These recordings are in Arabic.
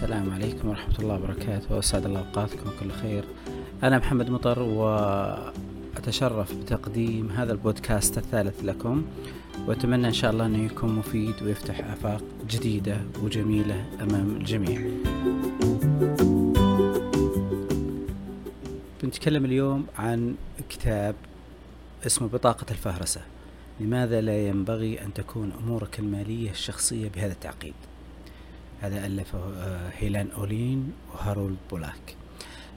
السلام عليكم ورحمة الله وبركاته. وأسعد الله أوقاتكم كل خير. أنا محمد مطر وأتشرف بتقديم هذا البودكاست الثالث لكم. وأتمنى إن شاء الله أنه يكون مفيد ويفتح آفاق جديدة وجميلة أمام الجميع. بنتكلم اليوم عن كتاب اسمه بطاقة الفهرسة. لماذا لا ينبغي أن تكون أمورك المالية الشخصية بهذا التعقيد؟ هذا ألفه آه، هيلان أولين وهارولد بولاك.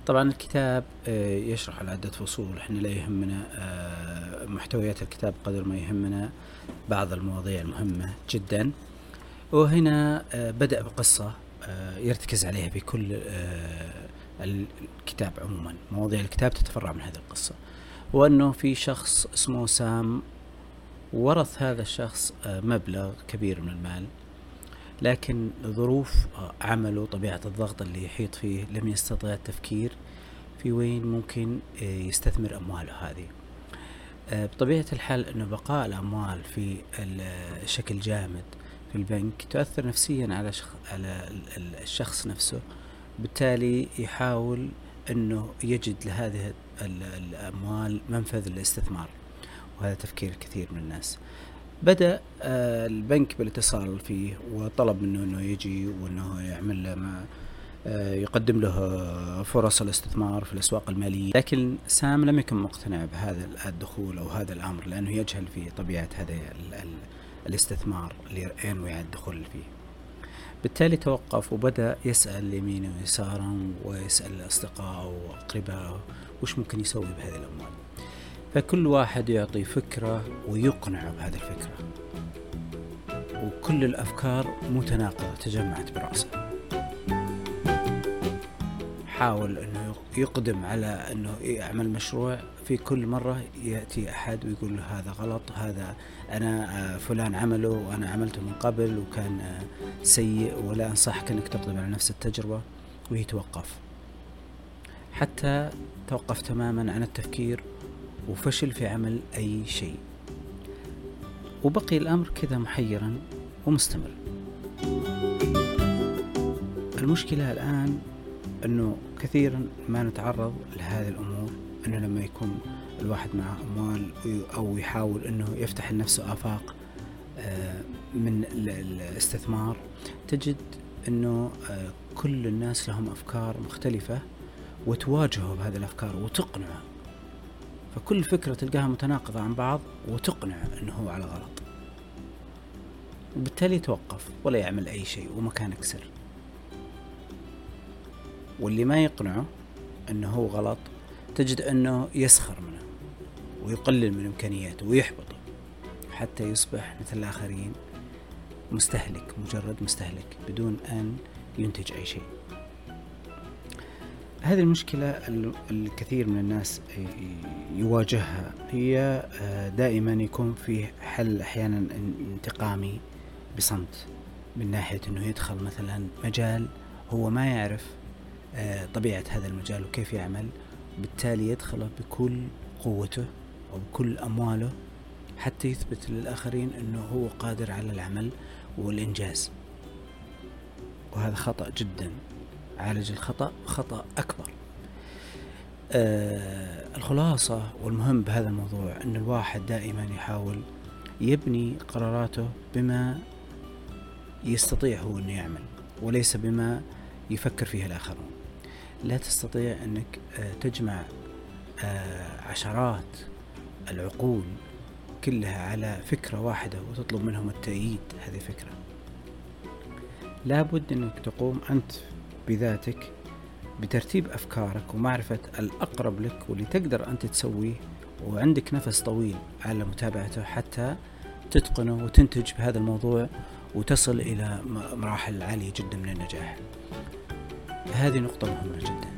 طبعا الكتاب آه، يشرح على عدة فصول. إحنا لا يهمنا آه، محتويات الكتاب قدر ما يهمنا بعض المواضيع المهمة جدا. وهنا بدأ بقصة يرتكز عليها في كل الكتاب عموما. مواضيع الكتاب تتفرع من هذه القصة. وأنه في شخص اسمه سام ورث هذا الشخص مبلغ كبير من المال. لكن ظروف عمله وطبيعة الضغط اللي يحيط فيه لم يستطع التفكير في وين ممكن آه، يستثمر أمواله هذه. آه، بطبيعة الحال أنه بقاء الأموال في شكل جامد في البنك تؤثر نفسيا على على الشخص نفسه بالتالي يحاول أنه يجد لهذه الأموال منفذ للاستثمار وهذا تفكير الكثير من الناس. بدأ آه، البنك بالاتصال فيه وطلب منه إنه يجي وإنه يعمل له ما آه، يقدم له فرص الاستثمار في الأسواق المالية، لكن سام لم يكن مقتنع بهذا الدخول أو هذا الأمر لأنه يجهل في طبيعة هذا الاستثمار اللي ينوي الدخول فيه. بالتالي توقف وبدأ يسأل يمينا ويسارا ويسأل أصدقائه وأقربائه وش ممكن يسوي بهذه الأموال. فكل واحد يعطي فكرة ويقنع بهذه الفكرة. وكل الأفكار متناقضة تجمعت برأسه. حاول أنه يقدم على أنه يعمل مشروع. في كل مرة يأتي أحد ويقول له هذا غلط هذا أنا آه، فلان عمله وأنا عملته من قبل وكان آه، سيء ولا أنصحك أنك تقدم على نفس التجربة. ويتوقف. حتى توقف تماما عن التفكير وفشل في عمل أي شيء. وبقي الأمر كذا محيرا ومستمر. المشكلة الآن أنه كثيرا ما نتعرض لهذه الأمور أنه لما يكون الواحد معه أموال أو يحاول أنه يفتح لنفسه آفاق آه، من الاستثمار تجد أنه آه، كل الناس لهم أفكار مختلفة وتواجهه بهذه الأفكار وتقنعه. فكل فكرة تلقاها متناقضة عن بعض وتقنع أنه هو على غلط. وبالتالي يتوقف ولا يعمل أي شيء ومكانك سر. واللي ما يقنعه أنه هو غلط تجد أنه يسخر منه ويقلل من إمكانياته ويحبطه حتى يصبح مثل الآخرين مستهلك مجرد مستهلك بدون أن ينتج أي شيء. هذه المشكلة الكثير من الناس يواجهها. هي آه، دائما يكون في حل أحيانا انتقامي بصمت من ناحية أنه يدخل مثلا مجال هو ما يعرف آه، طبيعة هذا المجال وكيف يعمل بالتالي يدخله بكل قوته وبكل أمواله حتى يثبت للآخرين أنه هو قادر على العمل والإنجاز. وهذا خطأ جدا. عالج الخطأ خطأ أكبر. آه الخلاصة والمهم بهذا الموضوع أن الواحد دائما يحاول يبني قراراته بما يستطيع هو أنه يعمل وليس بما يفكر فيه الآخرون. لا تستطيع أنك آه تجمع آه عشرات العقول كلها على فكرة واحدة وتطلب منهم التأييد هذه فكرة لابد أنك تقوم أنت بذاتك بترتيب أفكارك ومعرفة الأقرب لك واللي تقدر أنت تسويه وعندك نفس طويل على متابعته حتى تتقنه وتنتج بهذا الموضوع وتصل إلى مراحل عالية جدا من النجاح. هذه نقطة مهمة جدا.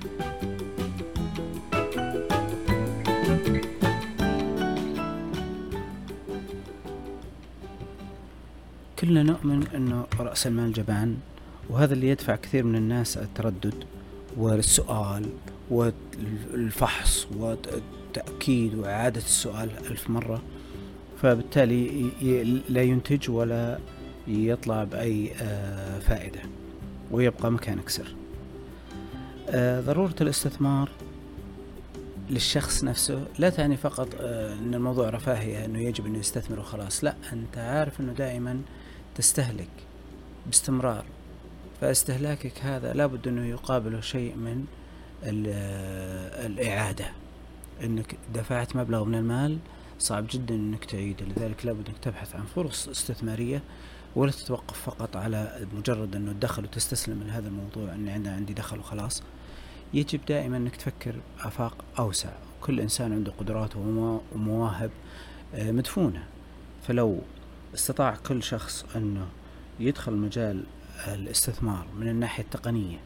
كلنا نؤمن أنه رأس المال جبان وهذا اللي يدفع كثير من الناس التردد والسؤال والفحص والتأكيد وإعادة السؤال ألف مرة. فبالتالي لا ينتج ولا يطلع بأي آه، فائدة ويبقى مكانك سر. آه، ضرورة الاستثمار للشخص نفسه لا تعني فقط آه، إن الموضوع رفاهية إنه يجب إنه يستثمر وخلاص لا أنت عارف إنه دائما تستهلك باستمرار فاستهلاكك هذا لابد أنه يقابله شيء من الإعادة. إنك دفعت مبلغ من المال صعب جدا إنك تعيده. لذلك لابد إنك تبحث عن فرص استثمارية ولا تتوقف فقط على مجرد أنه الدخل وتستسلم لهذا الموضوع إني عندنا عندي دخل وخلاص. يجب دائما إنك تفكر افاق أوسع. كل إنسان عنده قدرات ومواهب آه، مدفونة. فلو استطاع كل شخص أنه يدخل مجال الاستثمار من الناحية التقنية.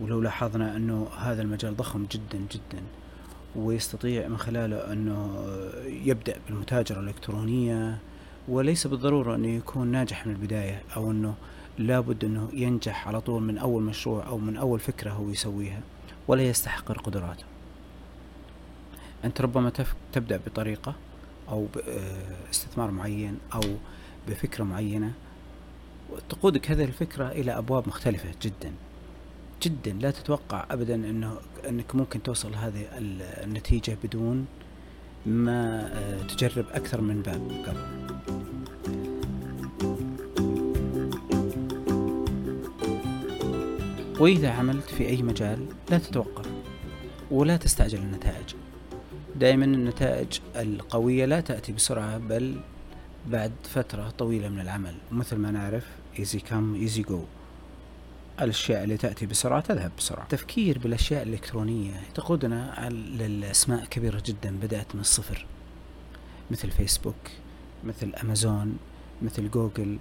ولو لاحظنا أنه هذا المجال ضخم جدا جدا ويستطيع من خلاله أنه يبدأ بالمتاجرة الإلكترونية وليس بالضرورة انه يكون ناجح من البداية أو أنه لابد أنه ينجح على طول من أول مشروع أو من أول فكرة هو يسويها ولا يستحقر قدراته أنت ربما تبدأ بطريقة أو باستثمار معين أو بفكرة معينة تقودك هذه الفكرة إلى أبواب مختلفة جدا. جدا لا تتوقع ابدا إنه إنك ممكن توصل هذه النتيجة بدون ما آه، تجرب أكثر من باب قبل. وإذا عملت في أي مجال لا تتوقف ولا تستعجل النتائج. دائما النتائج القوية لا تأتي بسرعة بل بعد فترة طويلة من العمل مثل ما نعرف easy come easy go الأشياء اللي تأتي بسرعة تذهب بسرعة. التفكير بالأشياء الإلكترونية تقودنا للأسماء كبيرة جدا بدأت من الصفر. مثل فيسبوك مثل أمازون مثل جوجل.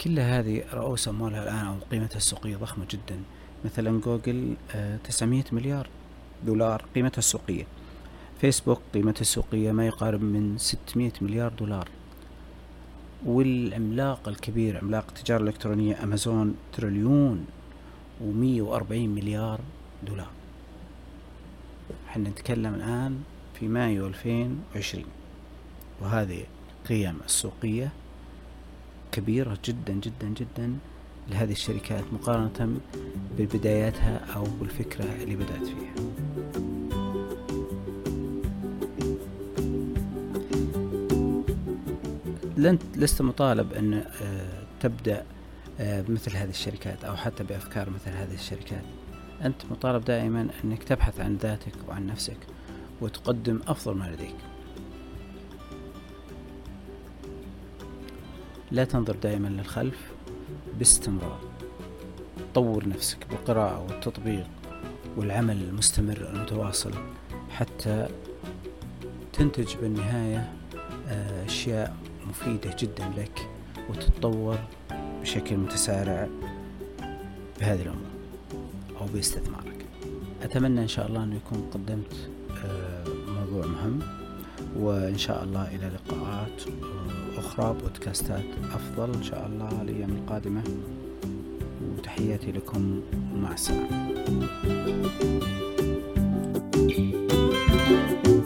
كل هذه رؤوس أموالها الآن أو قيمتها السوقية ضخمة جدا. مثلا جوجل آه، تسعمية مليار دولار قيمتها السوقية. فيسبوك قيمتها السوقية ما يقارب من ستمية مليار دولار. والعملاق الكبير عملاق التجارة الإلكترونية أمازون تريليون ومية وأربعين مليار دولار. إحنا نتكلم الآن في مايو ألفين وعشرين وهذه قيم السوقية كبيرة جدا جدا جدا لهذه الشركات مقارنة ببداياتها أو بالفكرة اللي بدأت فيها. لن لست مطالب أن آه، تبدأ آه، بمثل هذه الشركات أو حتى بأفكار مثل هذه الشركات. أنت مطالب دائما أنك تبحث عن ذاتك وعن نفسك وتقدم أفضل ما لديك. لا تنظر دائما للخلف باستمرار. طور نفسك بالقراءة والتطبيق والعمل المستمر المتواصل حتى تنتج بالنهاية آه، أشياء مفيدة جدا لك وتتطور بشكل متسارع بهذه الأمور أو باستثمارك. أتمنى إن شاء الله أنه يكون قدمت آه، موضوع مهم وإن شاء الله إلى لقاءات أخرى بودكاستات أفضل إن شاء الله الأيام القادمة. وتحياتي لكم ومع السلامة. thank you